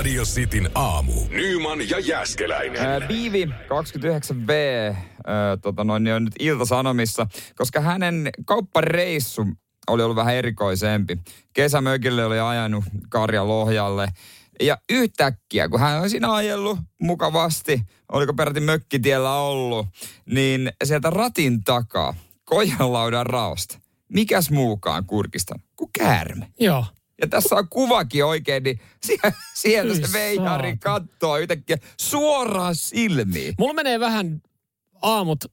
Radio Cityn aamu. Nyman ja Jäskeläinen. Ää, Viivi 29V ää, tota noin, niin on nyt Ilta-Sanomissa, koska hänen kauppareissu oli ollut vähän erikoisempi. Kesämökille oli ajanut Karja Lohjalle. Ja yhtäkkiä, kun hän on siinä ajellut mukavasti, oliko peräti mökkitiellä ollut, niin sieltä ratin takaa, kojanlaudan raosta, mikäs muukaan kurkista kuin käärme. Joo. Ja tässä on kuvakin oikein, niin sie- sieltä se veijari kattoo yhtäkkiä suoraan silmiin. Mulla menee vähän aamut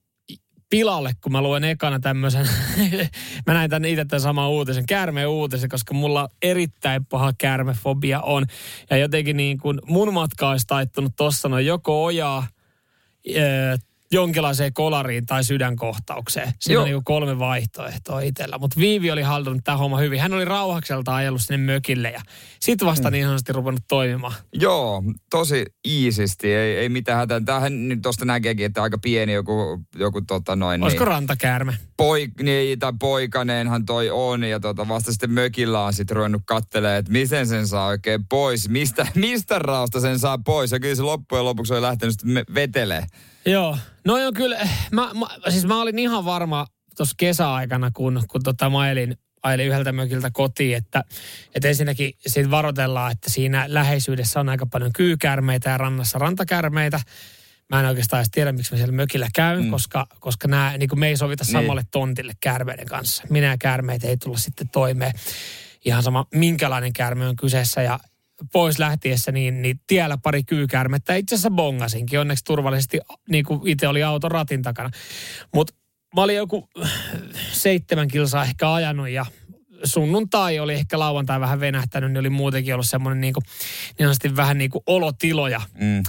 pilalle, kun mä luen ekana tämmöisen, mä näin tän itse tämän saman uutisen, käärmeen uutisen, koska mulla erittäin paha käärmefobia on. Ja jotenkin niin kuin mun matka olisi taittunut tossa noin joko ojaa, jonkinlaiseen kolariin tai sydänkohtaukseen. Siinä on niin kolme vaihtoehtoa itsellä. Mutta Viivi oli hallinnut tämä homma hyvin. Hän oli rauhakselta ajellut sinne mökille ja sitten vasta niin sanotusti ruvennut toimimaan. Joo, tosi iisisti, ei, ei mitään hätää. Tämähän nyt tuosta näkeekin, että aika pieni joku, joku tota noin, Olisiko niin, rantakäärme? Poik, niin, tai poikaneenhan toi on. Ja tota, vasta sitten mökillä on sitten ruvennut kattelemaan, että miten sen saa oikein pois. Mistä, mistä raosta sen saa pois. Ja kyllä se loppujen lopuksi oli lähtenyt sitten vetelee. Joo, no on kyllä, mä, mä, siis mä olin ihan varma tuossa kesäaikana, kun, kun tota mä ajelin, ajelin yhdeltä mökiltä kotiin, että, että ensinnäkin siitä varoitellaan, että siinä läheisyydessä on aika paljon kyykärmeitä ja rannassa rantakärmeitä. Mä en oikeastaan edes tiedä, miksi mä siellä mökillä käyn, mm. koska, koska nämä, niin kuin me ei sovita Niin. samalle tontille käärmeiden kanssa. Minä ja käärmeitä ei tulla sitten toimeen. Ihan sama, minkälainen käärme on kyseessä. Ja pois lähtiessä, niin, niin tiellä pari kyykäärmettä. Itse asiassa bongasinkin. Onneksi turvallisesti, niin kuin itse oli auton ratin takana. Mutta mä olin joku seitsemän kilsaa ehkä ajanut ja sunnuntai oli ehkä lauantai vähän venähtänyt, niin oli muutenkin ollut semmoinen niin kuin, niin vähän niin kuin olotiloja. Mm.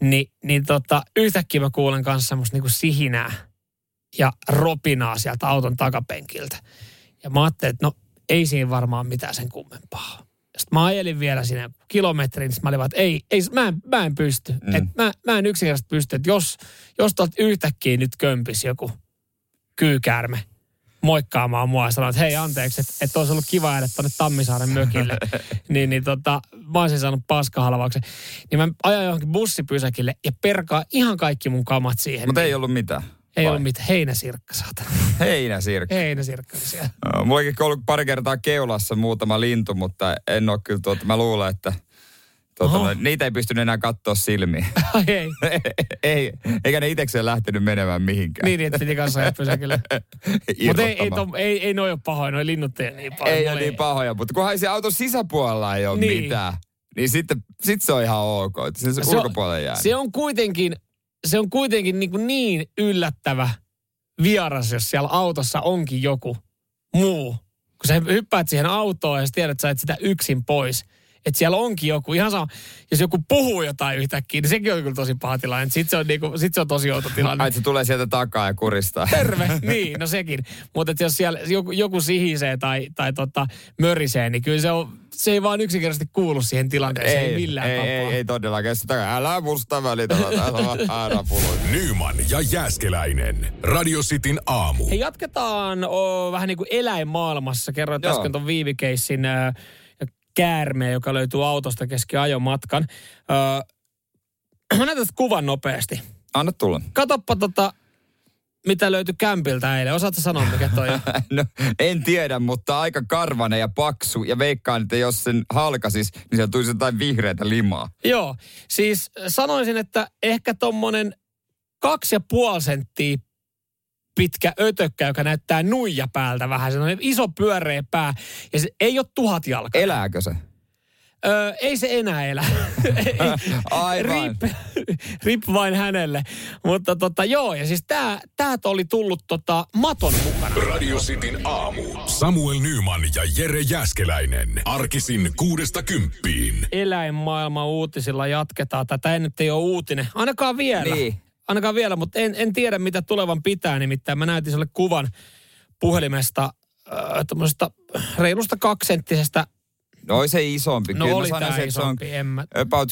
Ni, niin tota, yhtäkkiä mä kuulen kanssa semmoista niin kuin sihinää ja ropinaa sieltä auton takapenkiltä. Ja mä ajattelin, että no ei siinä varmaan mitään sen kummempaa. Sitten mä ajelin vielä sinne kilometrin, niin mä olin vaan, että ei, ei mä, en, mä en pysty. Mm. Et mä, mä en yksinkertaisesti pysty, että jos, jos tuolta yhtäkkiä nyt kömpisi joku kyykäärme moikkaamaan mua ja sanoa, että hei anteeksi, että, että olisi ollut kiva jäädä tuonne Tammisaaren mökille. niin, niin tota, mä olisin saanut paskahalvauksen. Niin mä ajan johonkin bussipysäkille ja perkaa ihan kaikki mun kamat siihen. Mutta ei ollut mitään. ei Vai? ollut mitään. Heinäsirkka, saatana. Heinäsirkka. Heinäsirkka oli siellä. Joo, Mullakin ollut pari kertaa keulassa muutama lintu, mutta en ole kyllä tuota, mä luulen, että tuota, noin, niitä ei pystynyt enää katsoa silmiin. Ai ei. ei, eikä ne itsekseen lähtenyt menemään mihinkään. Niin, että piti kanssa ajaa pysäkille. Mutta ei, ei, Irrottamaan. to, ei, ei noi ole pahoja, noi linnut ei niin pahoja. ei ole niin pahoja, mutta kunhan se auton sisäpuolella ei ole Niin. mitään, niin sitten sit se on ihan ok, että se, se ulkopuolelle jää. Se on kuitenkin, se on kuitenkin niin, kuin niin yllättävä vieras, jos siellä autossa onkin joku muu. Kun sä hyppäät siihen autoon ja sä tiedät, että sä et sitä yksin pois. Että siellä onkin joku, ihan sama, jos joku puhuu jotain yhtäkkiä, niin sekin on kyllä tosi paha tilanne. Sitten se, on niinku, sit se on tosi outo tilanne. Ai, että se tulee sieltä takaa ja kuristaa. Terve, niin, no sekin. Mutta jos siellä joku, joku sihisee tai, tai tota, mörisee, niin kyllä se, on, se ei vaan yksinkertaisesti kuulu siihen tilanteeseen, ei, ei millään ei, tapaa. ei, ei todellakaan. Sitten takaa, älä musta välitä, ääräpulot. Nyman ja Jäskeläinen. Radio Cityn aamu. Hei, jatketaan o, vähän niin kuin eläinmaailmassa. Kerroin Joo. äsken tuon viivikeissin ö, käärmeen, joka löytyy autosta kesken ajomatkan. Ö, mä näytän kuvan nopeasti. Anna tulla. Katoppa tota, mitä löytyi kämpiltä eilen. Osaatko sanoa, mikä toi on? No, en tiedä, mutta aika karvanen ja paksu. Ja veikkaan, että jos sen halkasis, niin sieltä tulisi jotain vihreätä limaa. Joo, siis sanoisin, että ehkä tommonen kaksi ja puoli senttiä pitkä ötökkä, joka näyttää nuija päältä vähän. Se on iso pyöreä pää ja se ei ole tuhat jalkaa. Elääkö se? Öö, ei se enää elä. Rip, rip vain hänelle. Mutta tota, joo, ja siis tää, tää oli tullut tota maton mukana. Radio Cityn aamu. Samuel Nyman ja Jere Jäskeläinen. Arkisin kuudesta kymppiin. Eläinmaailman uutisilla jatketaan. Tätä ei nyt ei ole uutinen. Ainakaan vielä. Niin. Ainakaan vielä, mutta en, en tiedä mitä tulevan pitää. Nimittäin mä näytin sulle kuvan puhelimesta äh, reilusta kaksenttisestä. No se isompi. No Kyllä mä oli sanoisin, tää että se on isompi, en mä. about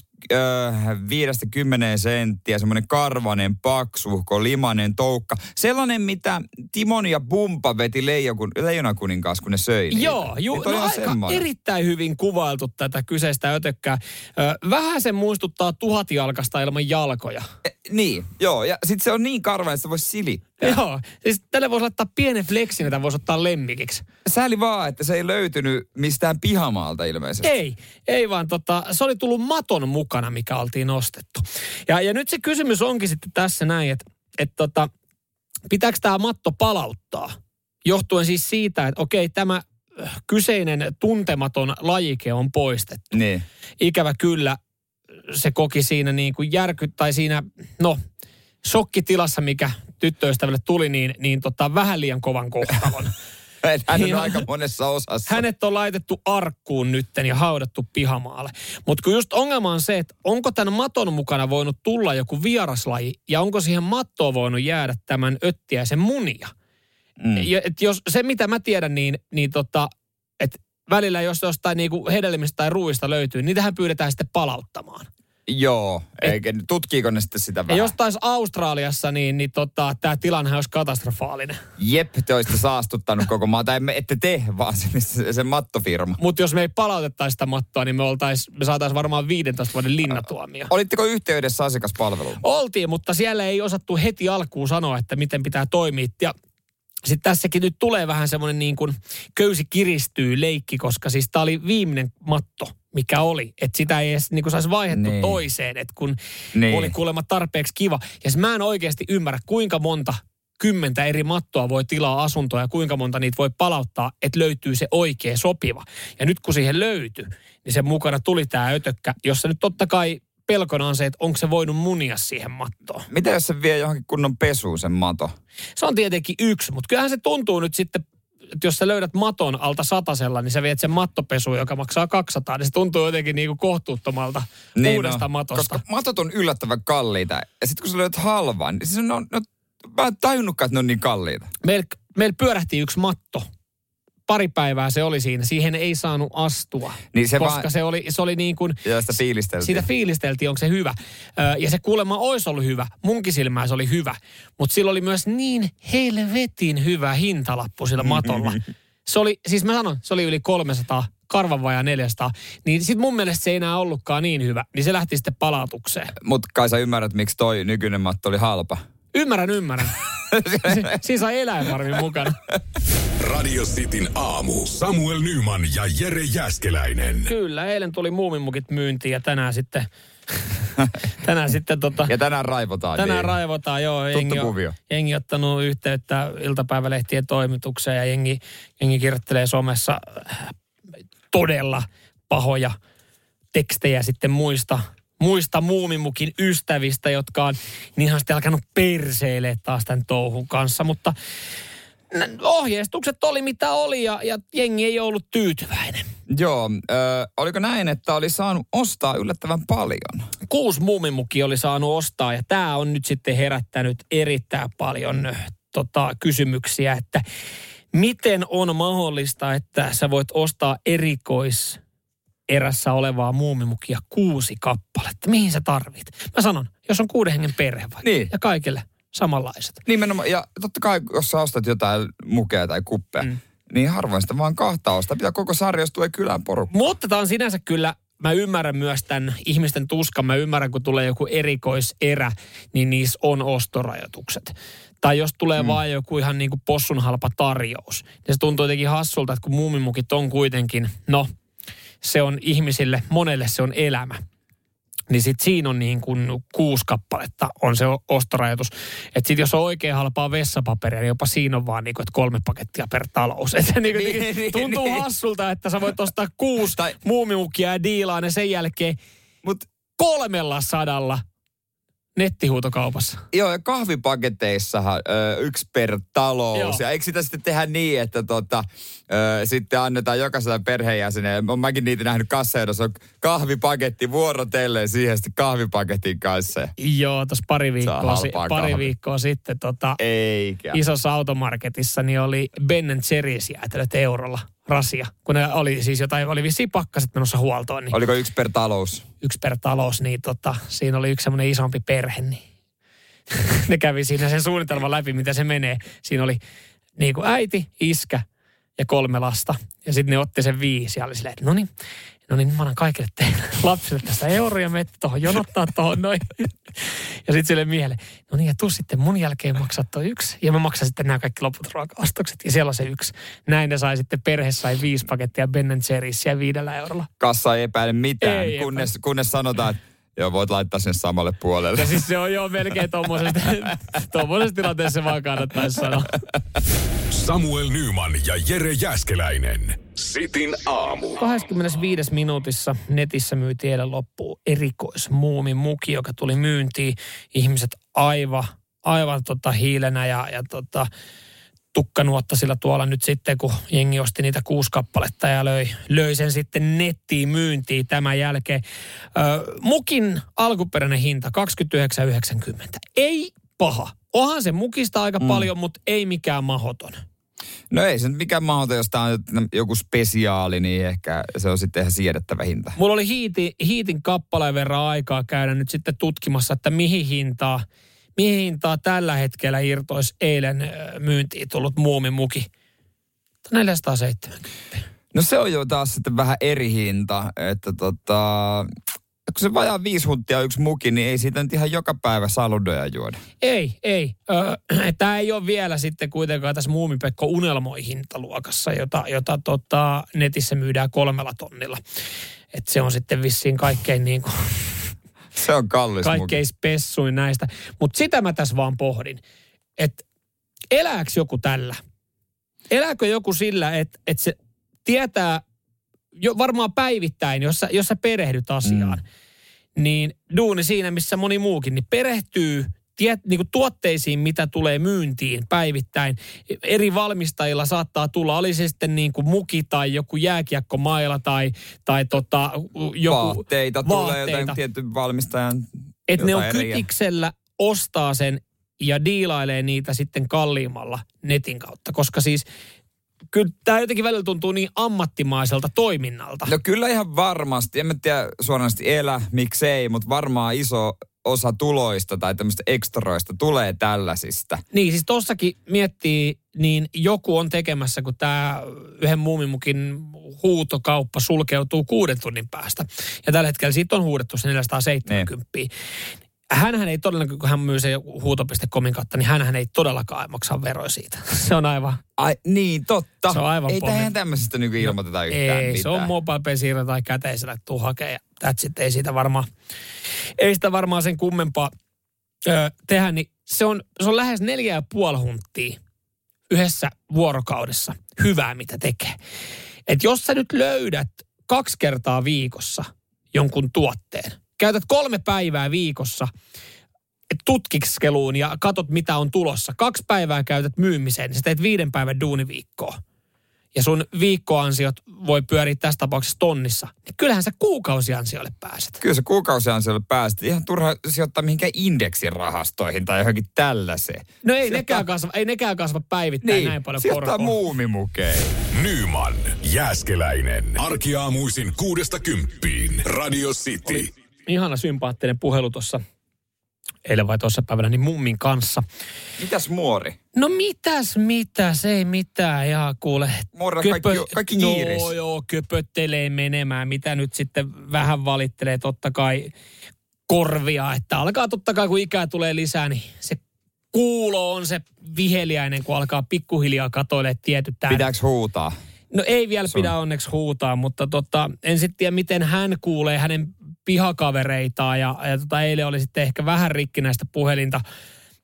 viidestä kymmeneen senttiä, semmoinen karvanen, paksuhko, limanen toukka. Sellainen, mitä Timon ja Bumpa veti leijonakun, leijonakuninkaas, kun ne söi niitä. Joo, ju, Niin no aika semmoinen. erittäin hyvin kuvailtu tätä kyseistä ötökkää. Vähän se muistuttaa tuhatjalkasta ilman jalkoja. E, niin, joo. Ja sit se on niin karvainen, että se voisi silittää. Joo, siis tälle voisi laittaa pienen flexin, että voisi ottaa lemmikiksi. Sääli vaan, että se ei löytynyt mistään pihamaalta ilmeisesti. Ei, ei vaan tota, se oli tullut maton mukana, mikä oltiin ostettu. Ja, ja nyt se kysymys onkin sitten tässä näin, että et tota, pitääkö tämä matto palauttaa? Johtuen siis siitä, että okei, tämä äh, kyseinen tuntematon lajike on poistettu. Niin. Ikävä kyllä se koki siinä niin kuin järky, tai siinä, no, shokkitilassa, mikä tyttöystävälle tuli, niin, niin tota, vähän liian kovan kohtalon. Hän on Joo. aika monessa osassa. Hänet on laitettu arkkuun nytten ja haudattu pihamaalle. Mutta kun just ongelma on se, että onko tämän maton mukana voinut tulla joku vieraslaji ja onko siihen mattoon voinut jäädä tämän öttiäisen munia. Mm. Ja, et jos se mitä mä tiedän, niin, niin tota, että välillä jos jostain niinku hedelmistä tai ruuista löytyy, niin niitähän pyydetään sitten palauttamaan. Joo, eikä tutkiiko ne sitten sitä vähän? jos taisi Australiassa, niin, niin tota, tämä tilanne olisi katastrofaalinen. Jep, te olisitte saastuttanut koko maan. Tai emme- ette te, vaan se, se mattofirma. Mutta jos me ei palautettaisi sitä mattoa, niin me, oltais, me saataisiin varmaan 15 vuoden linnatuomio. Olitteko yhteydessä asiakaspalveluun? Oltiin, mutta siellä ei osattu heti alkuun sanoa, että miten pitää toimia. Ja sitten tässäkin nyt tulee vähän semmoinen niin kuin köysi kiristyy leikki, koska siis tämä oli viimeinen matto, mikä oli. Että sitä ei edes niin kuin saisi vaihdettu Niin. toiseen, että kun Niin. oli kuulemma tarpeeksi kiva. Ja mä en oikeasti ymmärrä, kuinka monta kymmentä eri mattoa voi tilaa asuntoa ja kuinka monta niitä voi palauttaa, että löytyy se oikea sopiva. Ja nyt kun siihen löytyi, niin sen mukana tuli tämä ötökkä, jossa nyt totta kai pelkona on se, että onko se voinut munia siihen mattoon. Mitä jos se vie johonkin kunnon pesuun sen mato? Se on tietenkin yksi, mutta kyllähän se tuntuu nyt sitten, jos sä löydät maton alta satasella, niin sä viet sen mattopesuun, joka maksaa 200, niin se tuntuu jotenkin niin kuin kohtuuttomalta niin uudesta no, matosta. Koska matot on yllättävän kalliita. Ja sitten kun sä löydät halvan, niin siis on, no, mä en tajunnutkaan, että ne on niin kalliita. Meillä meil pyörähti yksi matto. Pari päivää se oli siinä. Siihen ei saanut astua. Niin se koska vaan- se oli, se oli niin kuin, Ja sitä fiilisteltiin. siitä fiilisteltiin, onko se hyvä. Ö, Ja se kuulemma olisi ollut hyvä. Munkin silmään se oli hyvä. Mutta sillä oli myös niin helvetin hyvä hintalappu sillä matolla. Se oli, siis mä sanon, se oli yli 300, karvan vajaa 400. Niin sit mun mielestä se ei enää ollutkaan niin hyvä. Niin se lähti sitten palautukseen. Mutta kai sä ymmärrät, miksi toi nykyinen matto oli halpa. Ymmärrän, ymmärrän. Si- Siinä sai eläinvarmin mukana. Radio Cityn aamu. Samuel Nyman ja Jere Jäskeläinen. Kyllä, eilen tuli muumimukit myyntiin ja tänään sitten, tänään sitten tota, Ja tänään raivotaan. tänään niin. raivotaan, joo. Tuttu Jengi on, kuvio. jengi ottanut yhteyttä iltapäivälehtien toimitukseen ja jengi, jengi kirjoittelee somessa äh, todella pahoja tekstejä sitten muista, muista muumimukin ystävistä, jotka on niin sitten alkanut perseilee taas tämän touhun kanssa, mutta ohjeistukset oli mitä oli ja, ja jengi ei ollut tyytyväinen. Joo, ö, oliko näin, että oli saanut ostaa yllättävän paljon? kuusi muumimukia oli saanut ostaa ja tämä on nyt sitten herättänyt erittäin paljon tota, kysymyksiä, että miten on mahdollista, että sä voit ostaa erikois erässä olevaa muumimukia kuusi kappaletta. Mihin sä tarvit? Mä sanon, jos on kuuden hengen perhe vaikka Niin. ja kaikille samanlaiset. Nimenomaan, ja totta kai, jos sä ostat jotain mukea tai kuppeja, mm. niin harvoin sitä vaan kahta ostaa. Pitää koko sarja, jos tulee kylään porukka. Mutta tämä on sinänsä kyllä, mä ymmärrän myös tämän ihmisten tuskan. Mä ymmärrän, kun tulee joku erikoiserä, niin niissä on ostorajoitukset. Tai jos tulee mm. vaan joku ihan niin kuin possun halpa tarjous, niin se tuntuu jotenkin hassulta, että kun muumimukit on kuitenkin, no, se on ihmisille, monelle se on elämä. Niin sit siinä on niin kuin kuusi kappaletta on se ostorajoitus. Että sit jos on oikein halpaa vessapaperia, niin jopa siinä on vaan niin kuin, että kolme pakettia per talous. Et se niin kuin Niin, niin, tuntuu niin. hassulta, että sä voit ostaa kuusi Tai- muumimukia ja diilaa ne sen jälkeen Mut kolmella sadalla nettihuutokaupassa. joo, ja kahvipaketeissahan ö, yksi per talous. Joo. Ja eikö sitä sitten tehdä niin, että tota, ö, sitten annetaan jokaiselle perheenjäsenelle. Olen mäkin niitä nähnyt kassajonossa, on kahvipaketti vuorotellen siihen sitten kahvipaketin kanssa. Joo, tuossa pari viikkoa, si- pari viikkoa sitten tota, Eikä. isossa automarketissa niin oli Ben Jerry's jäätelöt eurolla. Rasia, kun ne oli siis jotain, oli vissiin pakkaset menossa huoltoon. Niin Oliko yksi per talous? yksi per talous, niin tota, siinä oli yksi semmoinen isompi perhe, niin ne kävi siinä sen suunnitelman läpi, mitä se menee. Siinä oli niin kuin äiti, iskä ja kolme lasta. Ja sitten ne otti sen viisi ja oli silleen, että no niin, no niin, mä annan kaikille teille lapsille tästä euroja, menette tuohon jonottaa tuohon noin. Ja sitten sille miehelle, no niin, ja tuu sitten mun jälkeen maksaa toi yksi. Ja mä maksan sitten nämä kaikki loput ruoka-ostokset. Ja siellä on se yksi. Näin ne sai sitten, perhe sai viisi pakettia Ben Jerry'siä viidellä eurolla. Kassa ei epäile mitään, Ei kunnes, kunnes sanotaan, että joo, voit laittaa sen samalle puolelle. Ja siis se on jo melkein tuommoisesta tilanteessa vaan kannattaisi sanoa. Samuel Nyman ja Jere Jäskeläinen. Sitin aamu. 25. minuutissa netissä myytiin eilen loppuun erikoismuumin muki, joka tuli myyntiin. Ihmiset aivan, aivan tota hiilenä ja, ja tota, tukkanuotta sillä tuolla nyt sitten, kun jengi osti niitä kuusi kappaletta ja löi, löi sen sitten nettiin myyntiin tämän jälkeen. Ö, mukin alkuperäinen hinta 29,90. Ei paha. Onhan se mukista aika mm. paljon, mutta ei mikään mahoton. No ei se nyt mikään mahdoton, jos tämä on joku spesiaali, niin ehkä se on sitten ihan siedettävä hinta. Mulla oli hiiti, hiitin kappaleen verran aikaa käydä nyt sitten tutkimassa, että mihin hintaa, mihin hintaa tällä hetkellä irtoisi eilen myyntiin tullut muumimuki. 470. No se on jo taas sitten vähän eri hinta, että tota, kun se vajaa viisi huntia yksi muki, niin ei siitä nyt ihan joka päivä saludoja juoda. Ei, ei. Tämä ei ole vielä sitten kuitenkaan tässä Muumipekko unelmoi hintaluokassa, jota, jota tota, netissä myydään kolmella tonnilla. Et se on sitten vissiin kaikkein niin kuin, Se on kallis kaikkein spessuin näistä. Mutta sitä mä tässä vaan pohdin, että elääkö joku tällä? Elääkö joku sillä, että, että se tietää jo varmaan päivittäin, jos sä, jos sä perehdyt asiaan, mm. Niin duuni siinä, missä moni muukin, niin perehtyy tiet, niin kuin tuotteisiin, mitä tulee myyntiin päivittäin. Eri valmistajilla saattaa tulla, oli se sitten niin kuin muki tai joku jääkiekkomaila tai, tai tota, joku Vaatteita, tulee jotain tietyn valmistajan että ne on eriä. kytiksellä ostaa sen ja diilailee niitä sitten kalliimmalla netin kautta. Koska siis kyllä tämä jotenkin välillä tuntuu niin ammattimaiselta toiminnalta. No kyllä ihan varmasti. En mä tiedä suoranaisesti elä, miksei, mutta varmaan iso osa tuloista tai tämmöistä ekstroista tulee tällaisista. Niin, siis tossakin miettii, niin joku on tekemässä, kun tämä yhden muumimukin huutokauppa sulkeutuu kuuden tunnin päästä. Ja tällä hetkellä siitä on huudettu se 470. Niin. Hänhän ei todellakaan, kun hän myy se huuto.comin kautta, niin hänhän ei todellakaan maksa veroja siitä. Se on aivan, Ai niin, totta. Se on aivan ei tähän tämmöisestä niin ilmoiteta yhtään ei, mitään. se on mobile siirro tai käteisellä, että tuu hakee that's. Ei siitä varmaan, ei sitä varmaan sen kummempaa ö, tehdä, niin se on, se on lähes neljä ja puoli hunttia yhdessä vuorokaudessa hyvää, mitä tekee. Et jos sä nyt löydät kaksi kertaa viikossa jonkun tuotteen, käytät kolme päivää viikossa tutkiskeluun ja katot, mitä on tulossa. Kaksi päivää käytät myymiseen, niin sä teet viiden päivän duuniviikkoa. Ja sun viikkoansiot voi pyöriä tässä tapauksessa tonnissa. Niin kyllähän sä kuukausiansioille pääset. Kyllä se kuukausiansiolle päästä. Ihan turha sijoittaa mihinkään indeksirahastoihin tai johonkin tällaiseen. No ei, Sijoittaa- nekään kasva, ei nekään kasva päivittäin Niin, näin paljon sijoittaa korkoa. muumimukeen. Nyman, Jääskeläinen. Arkiaamuisin kuudesta kymppiin. Radio City. Ihana sympaattinen puhelu tuossa eilen vai tuossa päivänä, niin mummin kanssa. Mitäs muori? No mitäs, mitäs, ei mitään. Ja kuule. Muora kaikki, kaikki no, kiiris. joo, köpöttelee menemään. Mitä nyt sitten vähän valittelee totta kai korvia. Että alkaa totta kai, kun ikää tulee lisää, niin se kuulo on se viheliäinen, kun alkaa pikkuhiljaa katoilee tietyt äänet. Pitääks huutaa? No ei vielä on- pidä onneksi huutaa, mutta tota, en sitten tiedä, miten hän kuulee hänen pihakavereitaan. Ja, ja tota, eilen oli sitten ehkä vähän rikkinäistä puhelinta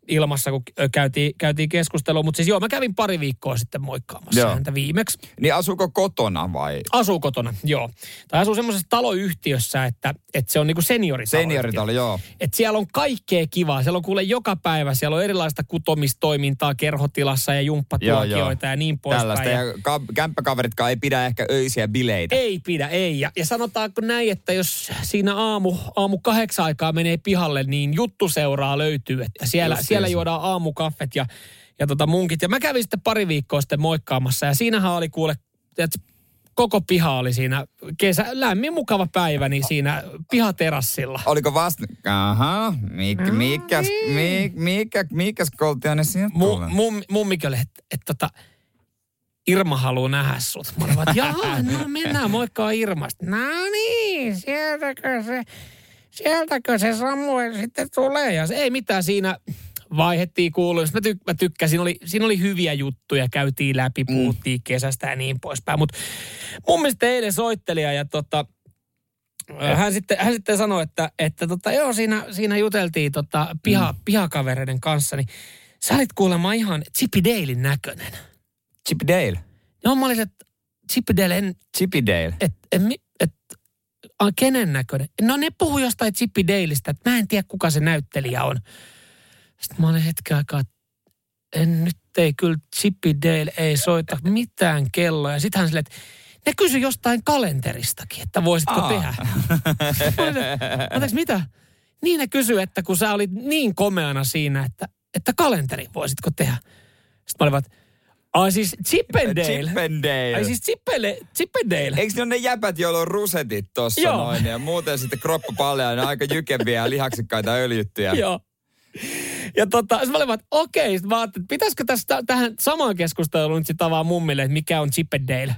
ilmassa, kun käytiin, käytiin keskustelua. Mutta siis joo, mä kävin pari viikkoa sitten moikkaamassa Joo. häntä viimeksi. Niin asuuko kotona vai? Asuu kotona, joo. Tai asuu semmoisessa taloyhtiössä, että, että se on niinku senioritalo. Senioritalo, joo. Et siellä on kaikkea kivaa. Siellä on kuule joka päivä. Siellä on erilaista kutomistoimintaa kerhotilassa ja jumppatuokioita ja niin poispäin. Tällaista. Ja ka- kämppäkaveritkaan ei pidä ehkä öisiä bileitä. Ei pidä, ei. Ja, ja sanotaanko näin, että jos siinä aamu, aamu kahdeksan aikaa menee pihalle, niin juttuseuraa löytyy. Että siellä. Siellä juodaan aamukaffet ja, ja tota munkit. Ja mä kävin sitten pari viikkoa sitten moikkaamassa ja siinähän oli kuule, että koko piha oli siinä kesä, lämmin mukava päivä, niin siinä pihaterassilla. Oliko vasta... Aha, mikä, Mm, mikäs, niin. mi, mikä, mikäs koltiainen siinä Mu, mum, mummikin oli, että et, tota, Irma haluaa nähdä sut. Mä olin, vaan, että jaha, no mennään moikkaa Irmasta. No niin, sieltäkö se, sieltäkö se Samuel sitten tulee. Ja se, ei mitään siinä vaihettiin kuuluu. Mä, tyk, mä tykkäsin, oli, siinä oli hyviä juttuja, käytiin läpi, puhuttiin kesästä ja niin poispäin. Mutta mun mielestä eilen soittelija ja tota, hän sitten, hän sitten sanoi, että, että tota, joo, siinä, siinä juteltiin tota, piha, mm. pihakavereiden kanssa, niin sä olit kuulemma ihan Chippy Dalein näköinen. Chip Dale. Joo, mä olisin, että Chippy Dale, en, Chippy Dale. et, et, et, et, kenen näköinen? No ne puhuu jostain Chippy Daleista, että mä en tiedä kuka se näyttelijä on. Sitten mä olin hetken aikaa, että en nyt ei kyllä Chippy Dale ei soita mitään kelloja. Sitten hän silleen, että ne kysyi jostain kalenteristakin, että voisitko Aa. tehdä. Anteeksi, mitä? Niin ne kysyi, että kun sä olit niin komeana siinä, että, että kalenteri voisitko tehdä. Sitten mä olin vaan, että, ai siis Chippendale. Chippendale. Ai siis Chippendale. Chippendale. Eikö ne ole ne jäpät, joilla on rusetit tossa Joo. noin ja muuten sitten kroppa paljon ja aika jykeviä ja lihaksikkaita öljyttyjä. Joo. Ja tota, mä olin vaan, että okei, sitten mä ajattelin, että pitäisikö tästä, tähän samaan keskusteluun nyt sitten avaa mummille, että mikä on Chippendale.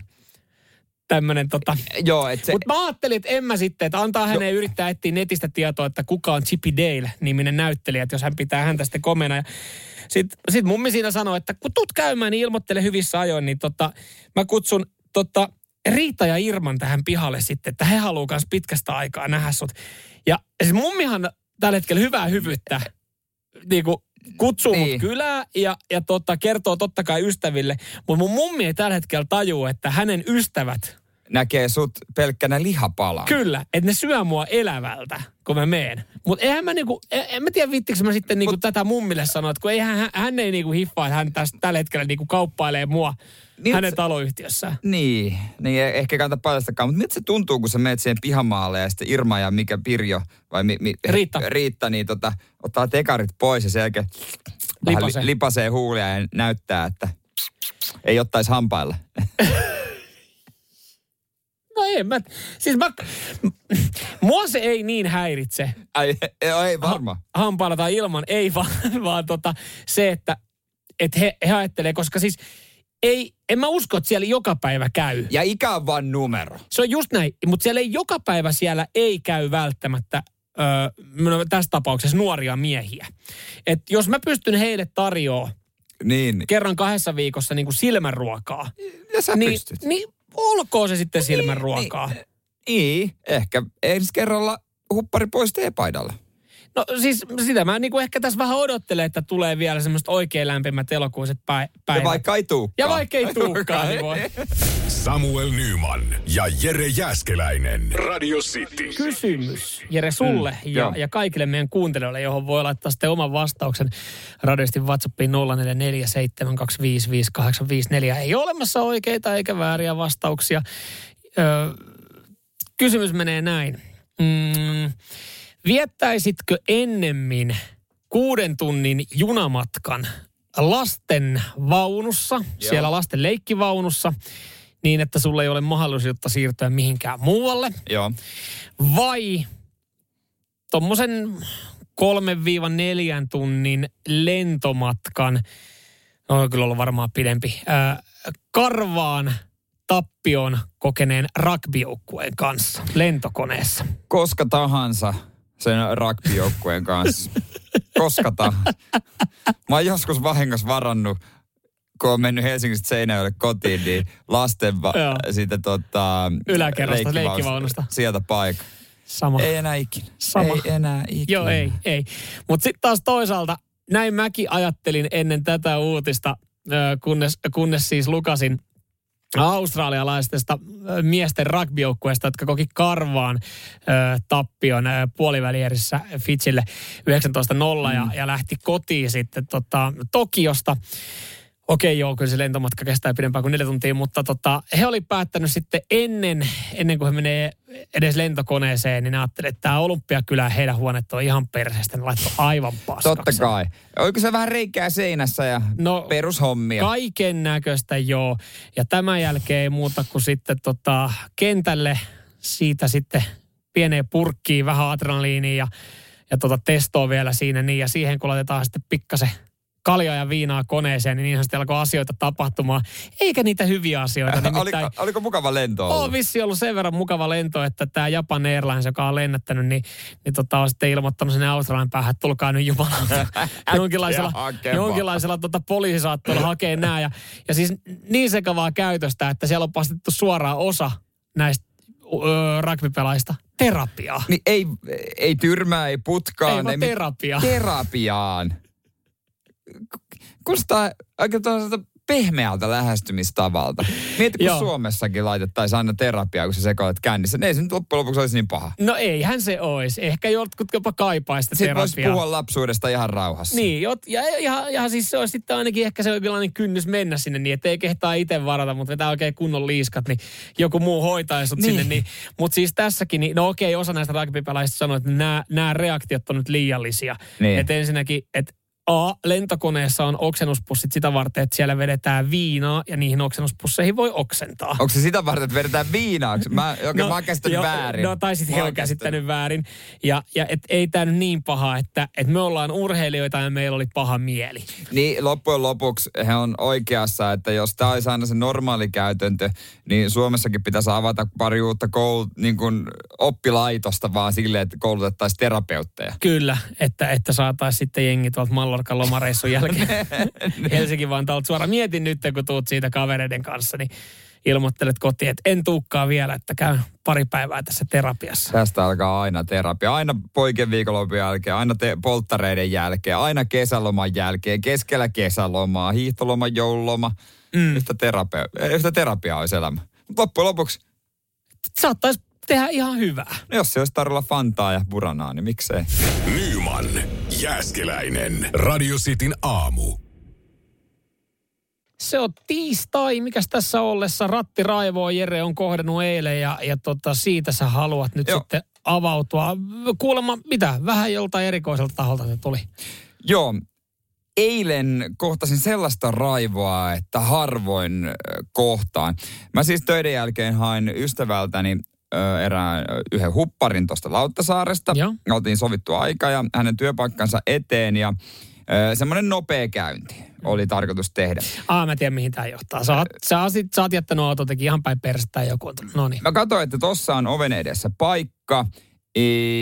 Tämmönen tota. Joo, että se... Mutta mä ajattelin, että en mä sitten, että antaa hänen yrittää etsiä netistä tietoa, että kuka on Chippy Dale-niminen näyttelijä, että jos hän pitää häntä sitten komena. Ja sitten sit mummi siinä sanoi, että kun tuut käymään, niin ilmoittele hyvissä ajoin, niin tota, mä kutsun tota, Riita ja Irman tähän pihalle sitten, että he haluaa myös pitkästä aikaa nähdä sut. Ja siis mummihan tällä hetkellä hyvää hyvyyttä niin kuin kutsuu niin. Mut kylään ja, ja tota, kertoo totta kai ystäville. Mutta mun mummi ei tällä hetkellä tajua, että hänen ystävät näkee sut pelkkänä lihapalana. Kyllä, että ne syö mua elävältä, kun mä meen. Mutta eihän mä niinku, en, en mä tiedä vittikö mä sitten niinku Mut- tätä mummille sanoa, että kun ei hän, hän ei niinku hiffaa, että hän tästä, tällä hetkellä niinku kauppailee mua Niin, hänen se- taloyhtiössään. Niin, niin ei ehkä kannata paljastakaan. Mutta miltä se tuntuu, kun sä menet siihen pihamaalle ja sitten Irma ja mikä Pirjo vai mi, mi, Riitta. Riitta niin tota, ottaa tekarit pois ja sen jälkeen Lipasee. li, lipasee huulia ja näyttää, että ei ottaisi hampailla. No ei mä, siis mä, mua se ei niin häiritse Ai, ei, ei varma. hampailla tai ilman, ei vaan, vaan tota, se, että et he, he ajattelee, koska siis ei, en mä usko, että siellä joka päivä käy. Ja ikä on vaan numero. Se on just näin, mutta siellä ei joka päivä siellä ei käy välttämättä öö, no, tässä tapauksessa nuoria miehiä. Et jos mä pystyn heille tarjoamaan Niin, kerran kahdessa viikossa niin kuin silmänruokaa, ja sä niin, pystyt. niin olkoon se sitten silmänruokaa. Niin, ehkä ensi kerralla huppari pois teepaidalla. No siis sitä mä niin kuin ehkä tässä vähän odottelen, että tulee vielä semmoista oikein lämpimät elokuiset päivät. Ja vaikka ei tuukaan. ja vaikka ei tuukaan, niin voi. Samuel Nyman ja Jere Jäskeläinen. Radio City. kysymys, Jere, sulle mm, ja, joo. ja kaikille meidän kuuntelijoille, johon voi laittaa sitten oman vastauksen radistin WhatsAppiin 0447255854. Ei ole olemassa oikeita eikä vääriä vastauksia. Ö, kysymys menee näin. Mm, viettäisitkö ennemmin kuuden tunnin junamatkan lasten vaunussa, Joo. siellä lasten leikkivaunussa, niin että sulla ei ole mahdollisuutta siirtyä mihinkään muualle? Joo. vai tuommoisen kolmen viiva neljän tunnin lentomatkan, no on kyllä ollut varmaan pidempi, ää, karvaan tappion kokeneen rugbyjoukkueen kanssa lentokoneessa. Koska tahansa sen rugbyjoukkueen kanssa. Koska. Mä oon joskus vahingossa varannut, kun on mennyt Helsingistä Seinäjoelle kotiin, niin lasten va- siitä tota, Yläkerrasta, leikkivaunusta. Sieltä paikka. Sama. Ei enää ikinä. Sama. Ei enää ikinä. Joo, ei, ei. Mutta sitten taas toisaalta, näin mäkin ajattelin ennen tätä uutista, kunnes, kunnes siis lukasin australialaisesta ö, miesten rugbyjoukkueesta, jotka koki karvaan ö, tappion ö, puolivälierissä Fitsille 19-0 ja, ja lähti kotiin sitten tota, Tokiosta. Okei, joo, kyllä se lentomatka kestää pidempään kuin neljä tuntia, mutta tota, he oli päättänyt sitten ennen, ennen kuin he menee edes lentokoneeseen, niin ne ajattelivat, että tämä Olympiakylä heidän huoneet on ihan perseestä, ne laittoi aivan paskaksi. Totta kai. Oliko se vähän reikää seinässä ja no, perushommia? Kaiken näköistä joo. Ja tämän jälkeen ei muuta kuin sitten tota, kentälle siitä sitten pieneen purkkiin, vähän adrenaliiniin ja, ja tota testoa vielä siinä. Niin, ja siihen kun laitetaan sitten pikkasen kaljaa ja viinaa koneeseen, niin niinhän sitten alkoi asioita tapahtumaan. Eikä niitä hyviä asioita. Nimittäin, oliko, oliko mukava lento ollut? On vissi ollut sen verran mukava lento, että tämä Japan Airlines, joka on lennättänyt, niin, niin tota, on sitten ilmoittanut sinne Australian päähän, että tulkaa nyt jumalauta. jonkinlaisella jonkinlaisella tota, poliisisaattoilla hakee nämä. Ja, ja siis niin sekavaa käytöstä, että siellä on pastettu suoraan osa näistä öö, rugbypelaajista terapiaa. Niin ei, ei tyrmää, ei putkaan. Ei ei, terapia. Terapiaan. Kuulostaa aika pehmeältä lähestymistavalta. Mieti, kun Suomessakin laitettaisiin aina terapiaa, kun sä sekoilet kännissä. Ei se nyt loppujen lopuksi olisi niin paha. No eihän se olisi. Ehkä jotkut jopa kaipaa sitä Sitten voisi puhua lapsuudesta ihan rauhassa. Niin, jot, ja, ja, ja, siis se olisi sitten ainakin ehkä se jonkinlainen kynnys mennä sinne niin, että ei kehtaa itse varata, mutta vetää oikein kunnon liiskat, niin joku muu hoitaisi niin. sinne. Niin, mutta siis tässäkin, niin, no okei, osa näistä rugbypelaajista sanoo, että nämä, nämä reaktiot on nyt liiallisia. Niin. Että ensinnäkin, että A, lentokoneessa on oksennuspussit sitä varten, että siellä vedetään viinaa ja niihin oksennuspusseihin voi oksentaa. Onko se sitä varten, että vedetään viinaa? Mä, okay, no, mä oon käsittänyt jo, väärin. No tai sitten he on käsittänyt väärin. Ja, ja et ei tämä nyt niin paha, että et me ollaan urheilijoita ja meillä oli paha mieli. Niin loppujen lopuksi he on oikeassa, että jos tämä olisi aina se normaali käytäntö, niin Suomessakin pitäisi avata pari uutta koul, niin kuin oppilaitosta vaan silleen, että koulutettaisiin terapeutteja. Kyllä, että, että saataisiin sitten jengi tuolta Mallorcan lomareissun jälkeen Helsinki vaan talot suoraan. Mietin nyt, kun tuut siitä kavereiden kanssa, niin ilmoittelet kotiin, että en tuukkaa vielä, että käyn pari päivää tässä terapiassa. Tästä alkaa aina terapia. Aina poikien viikonlopun jälkeen, aina te- polttareiden jälkeen, aina kesäloman jälkeen, keskellä kesälomaa, hiihtoloma, joululoma. Mm. Yhtä, terapia, yhtä terapiaa olisi elämä. Mutta loppujen lopuksi... Saattaisi tehdä ihan hyvää. No jos se olisi tarjolla Fantaa ja Buranaa, niin miksei? Nyman, Jääskeläinen, Radio Cityn aamu. Se on tiistai, mikäs tässä ollessa Ratti Raivoa Jere on kohdannut eilen ja, ja tota, siitä sä haluat nyt Joo. sitten avautua. Kuulemma mitä, vähän joltain erikoiselta taholta se tuli. Joo, eilen kohtasin sellaista raivoa, että harvoin kohtaan. Mä siis töiden jälkeen hain ystävältäni erään yhden hupparin tuosta Lauttasaaresta. Joo. Oltiin sovittu aika ja hänen työpaikkansa eteen ja semmoinen nopea käynti oli tarkoitus tehdä. Aa, mä tiedän mihin tämä johtaa. Sä oot, sä, oot, sä oot jättänyt autotekin ihan päin perästä joku. No niin. Mä katsoin, että tossa on oven edessä paikka.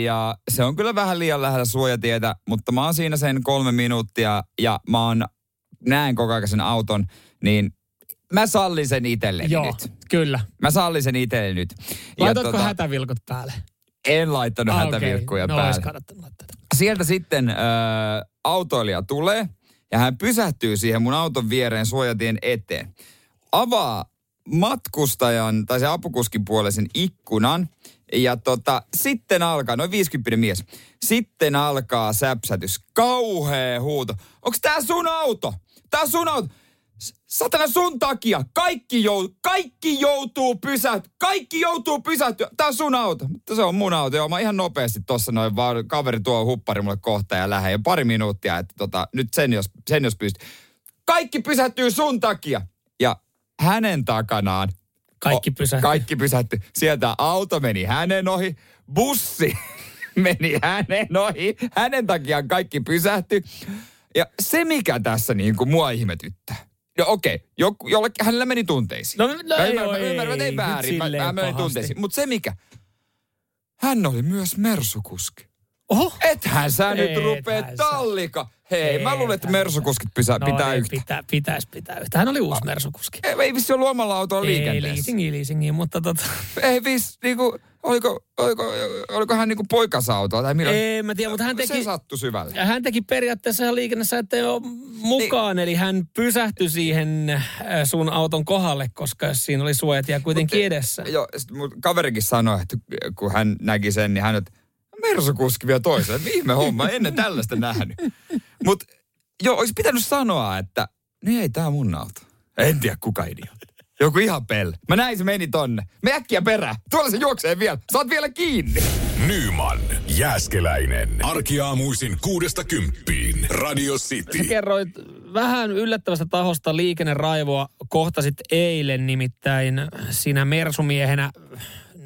Ja se on kyllä vähän liian lähellä suojatietä, mutta mä oon siinä sen kolme minuuttia ja mä oon, näen koko ajan sen auton, niin mä sallin sen itselleni Joo, nyt. kyllä. Mä sallin sen itselleni nyt. Laitoitko tota, hätävilkut päälle? En laittanut ah, hätävilkkuja okay. päälle. No, Sieltä sitten äh, autoilija tulee ja hän pysähtyy siihen mun auton viereen suojatien eteen. Avaa matkustajan tai se apukuskin puolisen ikkunan ja tota, sitten alkaa, noin 50 mies, sitten alkaa säpsätys, kauhea huuto. Onks tää sun auto? Tää on sun auto. Satana sun takia. Kaikki, jou, kaikki joutuu pysähtyä. Kaikki joutuu pysähtyä. Tää on sun auto. Mutta se on mun auto. Joo, mä ihan nopeasti tossa noin vaan kaveri tuo huppari mulle kohta ja lähde. Ja pari minuuttia, että tota, nyt sen jos, sen jos pystyy. Kaikki pysähtyy sun takia. Ja hänen takanaan. Kaikki pysähtyi. Kaikki pysähtyi. Sieltä auto meni hänen ohi. Bussi meni hänen ohi. Hänen takiaan kaikki pysähtyi. Ja se, mikä tässä niin kuin mua ihmetyttää, No okei, okay. jollekin hänellä meni tunteisiin. No, no mä ei, ymmärrän, ei, ymmärrän, ei väärin, mä, mä menin tunteisiin. Mutta se mikä, hän oli myös mersukuski. Oho. Ethän sä Et nyt rupee tallika. Hei, mä luulen, että mersukuskit pitää, no, pitää yhtä. Pitää, pitäisi pitää yhtä. Hän oli uusi mersukuski. Ei, ei vissi ollut omalla autolla liikenteessä. Ei, leasingi, leasingi, mutta tota... Ei vissi, niinku, oliko, oliko, oliko hän niinku poikasautoa tai milloin? Ei, mä tiedän, mutta hän teki... Se sattui syvälle. Hän teki periaatteessa ihan liikennessä, että ole mukaan. Niin. Eli hän pysähtyi siihen äh, sun auton kohdalle, koska siinä oli suojatia kuitenkin Mut, edessä. Joo, mun kaverikin sanoi, että kun hän näki sen, niin hän, että Mersukuski vielä toiselle. Viime homma, ennen tällaista nähnyt. Mutta joo, olisi pitänyt sanoa, että niin ei tää mun auto. En tiedä kuka idiootti. Joku ihan pelle. Mä näin se meni tonne. Me äkkiä perä. Tuolla se juoksee vielä. Saat vielä kiinni. Nyman, Jääskeläinen. Arkiaamuisin kuudesta kymppiin. Radio City. Sä kerroit vähän yllättävästä tahosta liikenneraivoa kohtasit eilen nimittäin sinä mersumiehenä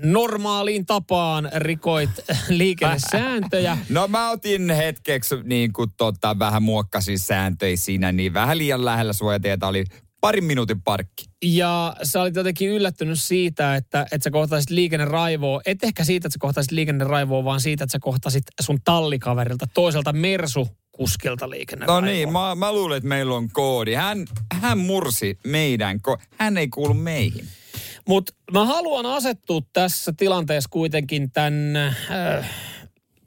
normaaliin tapaan rikoit liikennesääntöjä. No mä otin hetkeksi niin kuin tota, vähän muokkasin sääntöjä siinä, niin vähän liian lähellä suojatietä oli parin minuutin parkki. Ja sä olit jotenkin yllättynyt siitä, että, että sä kohtaisit liikenneraivoa. Et ehkä siitä, että sä kohtaisit liikenneraivoa, vaan siitä, että sä kohtasit sun tallikaverilta toiselta Mersu kuskilta liikenneraivoa. No niin, mä, mä luulen, että meillä on koodi. Hän, hän mursi meidän, ko- hän ei kuulu meihin. Mutta mä haluan asettua tässä tilanteessa kuitenkin tämän äh,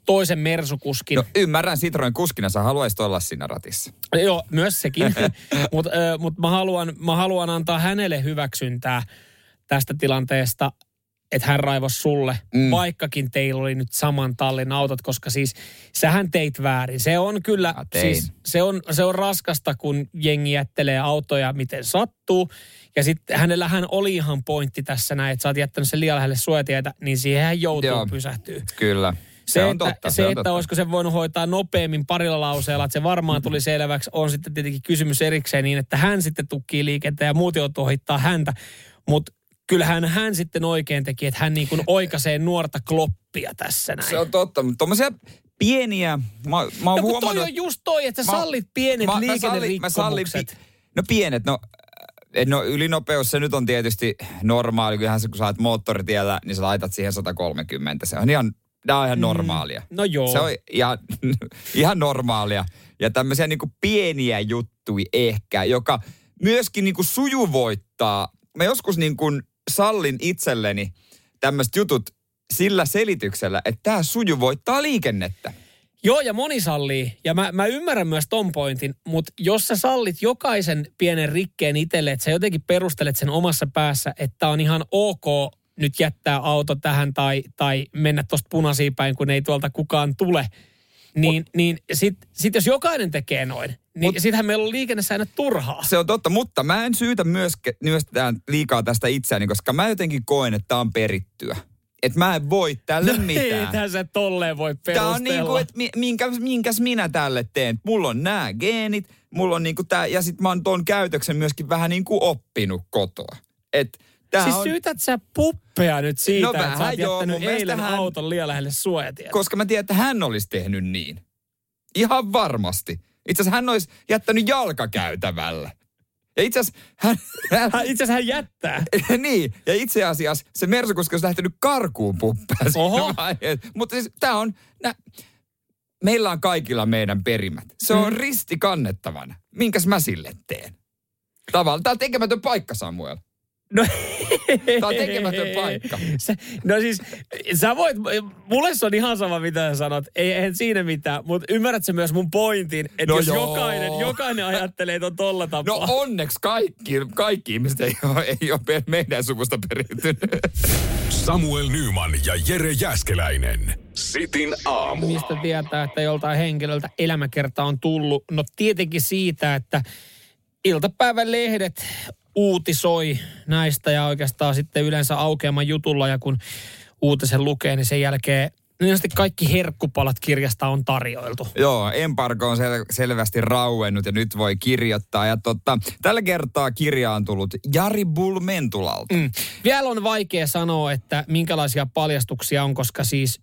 toisen mersukuskin. No ymmärrän Citroen kuskina, sä haluaisit olla siinä ratissa. Joo, myös sekin. Mutta äh, mut mä, haluan, mä haluan antaa hänelle hyväksyntää tästä tilanteesta, että hän raivos sulle, mm. vaikkakin teillä oli nyt saman tallin autot, koska siis sähän teit väärin. Se on kyllä, siis se on, se on raskasta, kun jengi jättelee autoja miten sattuu. Ja sitten hänellähän oli ihan pointti tässä näin, että sä oot jättänyt sen liian lähelle suojatietä, niin siihen hän joutuu Joo. pysähtyä. Kyllä. Se, Se, on että, totta. se, on että totta. olisiko se voinut hoitaa nopeammin parilla lauseella, että se varmaan tuli selväksi, on sitten tietenkin kysymys erikseen niin, että hän sitten tukkii liikenteen ja muut joutuu ohittaa häntä. Mutta kyllähän hän sitten oikein teki, että hän niin kuin oikaisee nuorta kloppia tässä näin. Se on totta, mutta tommosia pieniä, mä, mä oon no kun toi huomannut... on just toi, että sä Mä- sallit pienet mä, mä sallin, mä sallin, liikennerikkomukset. pi- no pienet, no, eh, no ylinopeus se nyt on tietysti normaali, kyllähän se, kun sä oot moottoritiellä, niin sä laitat siihen 130. Se on ihan, tää on ihan normaalia. No joo. Se on ihan, ihan normaalia. Ja tämmöisiä niinku pieniä juttuja ehkä, joka myöskin niinku sujuvoittaa. Mä joskus niinku sallin itselleni tämmöiset jutut sillä selityksellä, että tämä sujuvoittaa liikennettä. Joo, ja moni sallii. Ja mä, mä ymmärrän myös ton pointin, mutta jos sä sallit jokaisen pienen rikkeen itselle, että sä jotenkin perustelet sen omassa päässä, että on ihan ok nyt jättää auto tähän tai, tai mennä tuosta punaisiin päin, kun ei tuolta kukaan tule, niin, niin sit, sit jos jokainen tekee noin, niin Mut- sittenhän meillä on liikennesäännöt turhaa. Se on totta, mutta mä en syytä myöske, myöskään liikaa tästä itseäni, koska mä jotenkin koen, että tämä on perittyä. Että mä en voi tälle No mitään. Eihän se tolleen voi perustella. Tämä on niin kuin, että mi- minkä, minkäs minä tälle teen. Mulla on nämä geenit, mulla on niin kuin tää, ja sit mä oon ton käytöksen myöskin vähän niin kuin oppinut kotoa. Et tää Siis on, syytät sä puppea nyt siitä, No että sä oot joo, jättänyt eilen hän- auton liian lähelle suojatietä. koska mä tiedän, että hän olisi tehnyt niin. Ihan varmasti. Itse asiassa hän olisi jättänyt jalkakäytävällä. Ja itse asiassa hän, hän, itse asiassa hän jättää. niin, ja itse asiassa se Mersukuski olisi lähtenyt karkuun siinä Oho. Mutta siis tämä on, nä, meillä on kaikilla meidän perimät. Se on Mm. risti kannettavana. Minkäs mä sille teen? Tavallaan. Tämä on tekemätön paikka, Samuel. No, Tämä on tekemätön paikka. Se, no siis, sä voit, mulle se on ihan sama mitä sä sanot, ei, eihän siinä mitään, mutta ymmärrät sä myös mun pointin, että No jos joo. jokainen, jokainen ajattelee ton tolla No tapaa. onneksi kaikki, kaikki ihmiset ei ole, ei ole meidän suvusta periytynyt. Samuel Nyman ja Jere Jäskeläinen. Sitin aamu. Mistä tietää, että joltain henkilöltä elämäkerta on tullut? No tietenkin siitä, että iltapäivän lehdet uutisoi näistä ja oikeastaan sitten yleensä aukeaman jutulla ja kun uutisen lukee, niin sen jälkeen niin kaikki herkkupalat kirjasta on tarjoiltu. Joo, embargo on sel- selvästi rauennut ja nyt voi kirjoittaa. Ja totta, tällä kertaa kirja on tullut Jari Bulmentulalta. Mm. Vielä on vaikea sanoa, että minkälaisia paljastuksia on, koska siis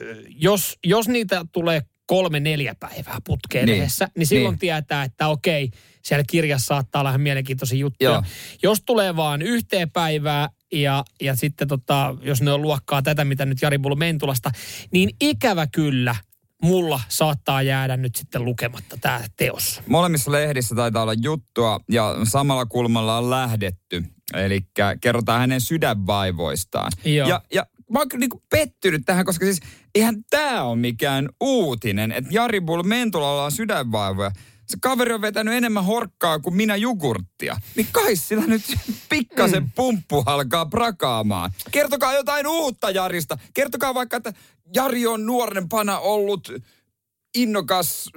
ö, jos, jos niitä tulee kolme, neljä päivää putkeen Niin. edessä, niin silloin Niin. tietää, että okei, siellä kirjassa saattaa olla ihan mielenkiintoisia juttuja. Joo. Jos tulee vaan yhteen päivää ja, ja sitten tota, jos ne on luokkaa tätä, mitä nyt Jari Bulu Mentulasta, niin ikävä kyllä mulla saattaa jäädä nyt sitten lukematta tämä teos. Molemmissa lehdissä taitaa olla juttua ja samalla kulmalla on lähdetty. Eli kerrotaan hänen sydänvaivoistaan. Joo. Ja, ja mä oon kyllä niinku pettynyt tähän, koska siis eihän tämä ole mikään uutinen, että Jari Bulmentulalla on sydänvaivoja. Se kaveri on vetänyt enemmän horkkaa kuin minä jogurttia. Niin kai sillä nyt pikkasen pumppu alkaa prakaamaan. Kertokaa jotain uutta Jarista. Kertokaa vaikka, että Jari on nuorempana ollut innokas,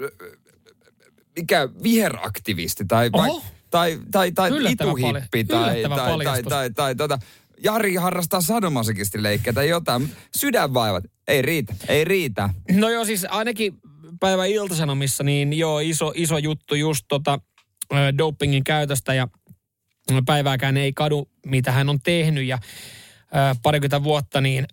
mikä viheraktivisti tai, vai, tai, tai, tai ituhippi tai, tai, tai, tai, paljastus. tai, tai tota, Jari harrastaa sadomasokistileikkejä tai jotain. Sydänvaivat, ei riitä, ei riitä. No joo, siis ainakin päivän iltasanomissa, niin joo, iso, iso juttu just tota, dopingin käytöstä ja päivääkään ei kadu, mitä hän on tehnyt ja ö, parikymmentä vuotta niin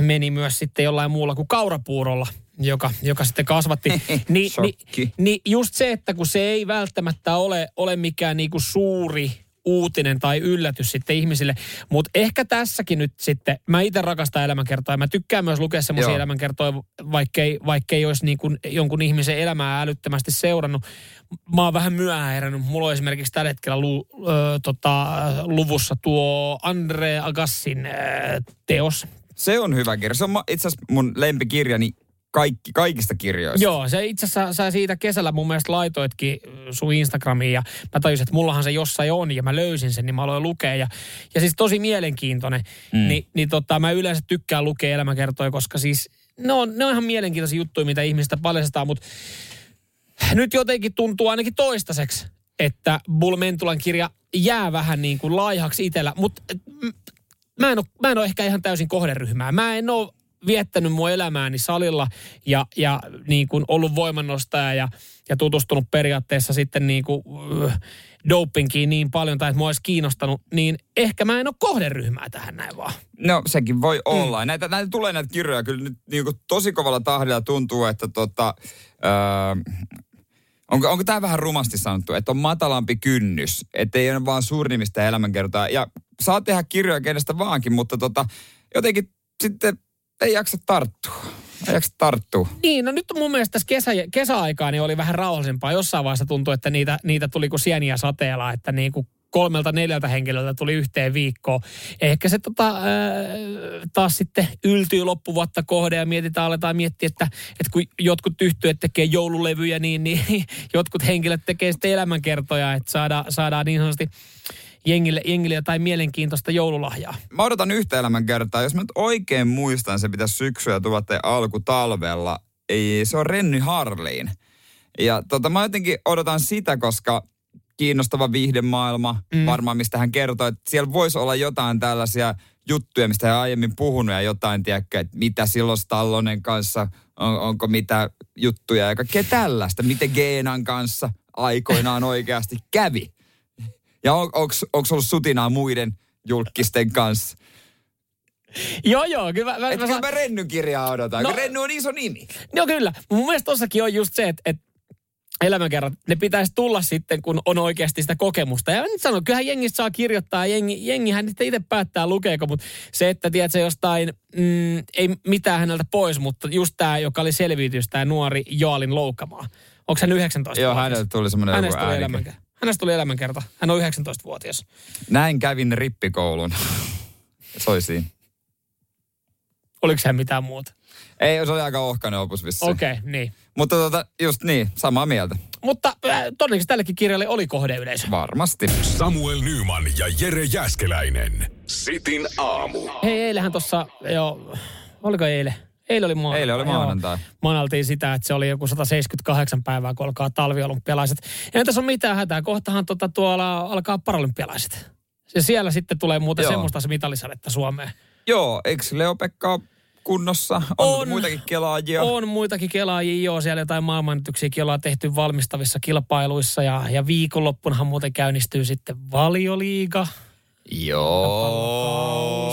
meni myös sitten jollain muulla kuin kaurapuurolla, joka, joka sitten kasvatti. Ni, ni, niin just se, että kun se ei välttämättä ole, ole mikään niinku suuri uutinen tai yllätys sitten ihmisille. Mutta ehkä tässäkin nyt sitten, mä itse rakastan elämänkertoja. Mä tykkään myös lukea semmoisia Joo. elämänkertoja, vaikkei, vaikkei olisi niin kuin jonkun ihmisen elämää älyttömästi seurannut. Mä oon vähän myöhään herännyt. Mulla on esimerkiksi tällä hetkellä lu, ö, tota, luvussa tuo Andre Agassin ö, teos. Se on hyvä kirja. Se on itse asiassa mun lempikirjani kaikki, kaikista kirjoista. Joo, se itse asiassa sä siitä kesällä mun mielestä laitoitkin äh, sun Instagramiin ja mä tajusin, että mullahan se jossain on ja mä löysin sen, niin mä aloin lukea. Ja, ja siis tosi mielenkiintoinen. Mm. Ni, niin tota, mä yleensä tykkään lukea elämäkertoja, koska siis ne on, ne on ihan mielenkiintoisia juttuja, mitä ihmistä paljastetaan, mutta nyt jotenkin tuntuu ainakin toistaiseksi, että Bull Mentulan kirja jää vähän niin kuin laihaksi itsellä, mutta mä en, ole, mä en ole ehkä ihan täysin kohderyhmää. Mä en ole viettänyt mun elämääni salilla ja, ja niin kuin ollut voimannostaja ja, ja tutustunut periaatteessa sitten niin kuin, äh, dopingiin niin paljon tai että mua olisi kiinnostanut, niin ehkä mä en ole kohderyhmää tähän näin vaan. No sekin voi olla. Mm. Näitä, näitä tulee näitä kirjoja kyllä nyt niin kuin tosi kovalla tahdilla tuntuu, että tota, öö, onko, onko tämä vähän rumasti sanottu, että on matalampi kynnys, että ei ole vaan suurnimista elämänkertoja. Ja saa tehdä kirjoja kenestä vaankin, mutta tota, jotenkin sitten ei jaksa tarttua. Ei jaksa tarttua. Niin, no nyt mun mielestä tässä kesä, kesäaikaa niin oli vähän rauhallisempaa. Jossain vaiheessa tuntui, että niitä, niitä tuli kuin sieniä sateella, että niin kuin kolmelta neljältä henkilöltä tuli yhteen viikkoon. Ehkä se tota, ää, taas sitten yltyy loppuvuotta kohde ja mietitään, aletaan miettiä, että, että kun jotkut yhtyöt tekee joululevyjä, niin, niin jotkut henkilöt tekee sitten elämänkertoja, että saadaan, saadaan niin sanotusti jengille, jengille jotain mielenkiintoista joululahjaa. Mä odotan yhtä elämänkertaa. Jos mä nyt oikein muistan, se pitäisi syksyä tuotte alku talvella. Ei, se on Renny Harliin. Ja tota, mä jotenkin odotan sitä, koska kiinnostava viihdemaailma, mm. varmaan mistä hän kertoo, että siellä voisi olla jotain tällaisia juttuja, mistä hän aiemmin puhunut ja jotain, tiedätkö, että mitä silloin Stallonen kanssa, on, onko mitä juttuja ja kaikkea tällaista, miten Geenan kanssa aikoinaan oikeasti kävi. Ja on, onko ollut sutinaa muiden julkisten kanssa? Joo, joo. Kyllä mä, mä, Et mä kyllä mä Rennyn kirjaa odotan, No- no, Renny on iso nimi. Joo, kyllä. Mun mielestä tossakin on just se, että, että elämänkerrat, ne pitäisi tulla sitten, kun on oikeasti sitä kokemusta. Ja nyt sanon, kyllähän jengistä saa kirjoittaa, jengi, jengihän sitten itse päättää lukeeko, mutta se, että tiedät, se jostain, mm, ei mitään häneltä pois, mutta just tämä, joka oli selviytys, tämä nuori Joalin Loukkamaa. Onko hän 19 Joo, hänelle tuli semmoinen joku elämänkerta. Hänestä tuli elämänkerta. Hän on 19-vuotias. Näin kävin rippikoulun. se oli siinä. Oliko hän mitään muuta? Ei, se oli aika ohkainen opus vissiin. Okei, okay, niin. Mutta tota, just niin, samaa mieltä. Mutta äh, todennäköisesti tällekin kirjalle oli kohdeyleisö. Varmasti. Samuel Nyman ja Jere Jäskeläinen. Sitin aamu. Hei, eilähän tuossa jo, oliko eilen? Eilen oli maanantai. Eilen oli maanantai. Manaltiin sitä, että se oli joku 178 päivää, kun alkaa talviolympialaiset. Ei tässä ole mitään hätää. Kohtahan tota tuolla alkaa paralympialaiset. Ja siellä sitten tulee muuten Joo. semmoista se mitalisadetta Suomeen. Joo, eikö Leo-Pekka kunnossa? On, On. muitakin kelaajia. On muitakin kelaajia, joo, siellä jotain maailmannytyksiäkin ollaan tehty valmistavissa kilpailuissa ja, ja viikonloppunahan muuten käynnistyy sitten valioliiga. Joo.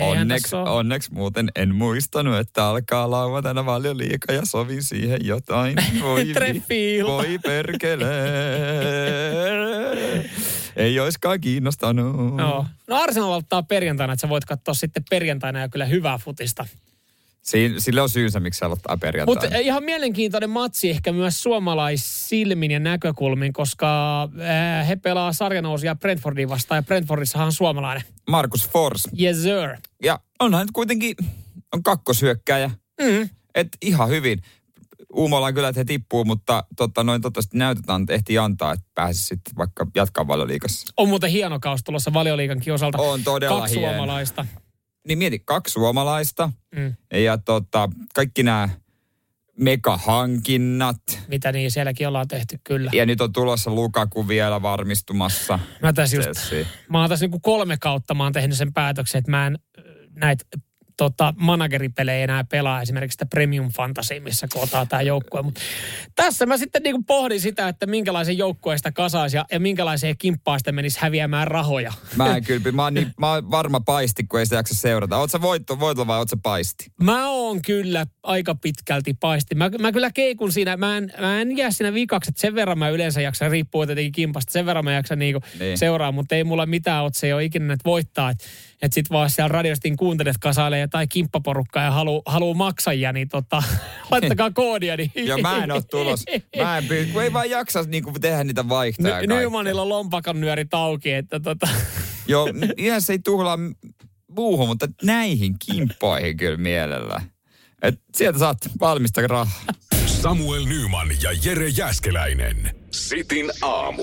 Onneksi, onneksi muuten en muistanut, että alkaa lauantaina paljon liikaa ja sovin siihen jotain. Voi, voi perkele. Ei oiskaan kiinnostanut. Joo. No Arsenal valtaa perjantaina, että sä voit katsoa sitten perjantaina ja kyllä hyvää futista. Siin, sille on syynsä, miksi se aloittaa perjantaina. Mutta ihan mielenkiintoinen matsi ehkä myös suomalaissilmin ja näkökulmin, koska äh, he pelaa sarjanousia Brentfordiin vastaan ja Brentfordissahan on suomalainen. Markus Fors. Yes sir. Ja onhan nyt kuitenkin, on kakkoshyökkäjä. Mm. Et ihan hyvin. Uumolla kyllä, että he tippuu, mutta totta, noin toivottavasti näytetään, että ehtii antaa, että pääsisi sitten vaikka jatkaa valioliikassa. On muuten hieno kaus tulossa valioliikankin osalta. On todella Kaksi hieno. suomalaista. Niin mieti, kaksi suomalaista Mm. ja tota, kaikki nämä megahankinnat. Mitä niin sielläkin ollaan tehty kyllä. Ja nyt on tulossa Lukaku vielä varmistumassa. Mä tässä just, Chelsea. mä oon tässä niinku kolme kautta mä oon tehnyt sen päätöksen, että mä en äh, näitä tota, manageripelejä enää pelaa esimerkiksi sitä Premium Fantasy, missä kootaan tämä joukkue. Mutta tässä mä sitten niinku pohdin sitä, että minkälaisen joukkueen sitä kasaisi ja, ja minkälaiseen kimppaan sitten menisi häviämään rahoja. Mä en kyllä, mä oon, niin, mä oon varma paisti, kun ei sitä jaksa seurata. Oot sä voitto, voitto vai oot sä paisti? Mä oon kyllä aika pitkälti paisti. Mä, mä kyllä keikun siinä, mä en, mä en jää siinä vikaksi, että sen verran mä yleensä jaksan, riippuu tietenkin kimpasta, sen verran mä jaksan niinku Niin. niin. seuraa, mutta ei mulla mitään otse, ei ole ikinä että voittaa. Että et sit vaan siellä radiostin kuuntelet kasailee jotain kimppaporukkaa ja haluu, haluu maksajia, niin tota, laittakaa koodia. Niin Ja mä en oo tulos. Mä en kun ei vaan jaksa niinku tehdä niitä vaihtoja. Ny-. Nymanilla on lompakon nyörit auki, että tota, Joo, ihan se ei tuhlaa muuhun, mutta näihin kimppoihin kyllä mielellä. Et sieltä saat valmista rahaa. Samuel Nyman ja Jere Jäskeläinen. Sitin aamu.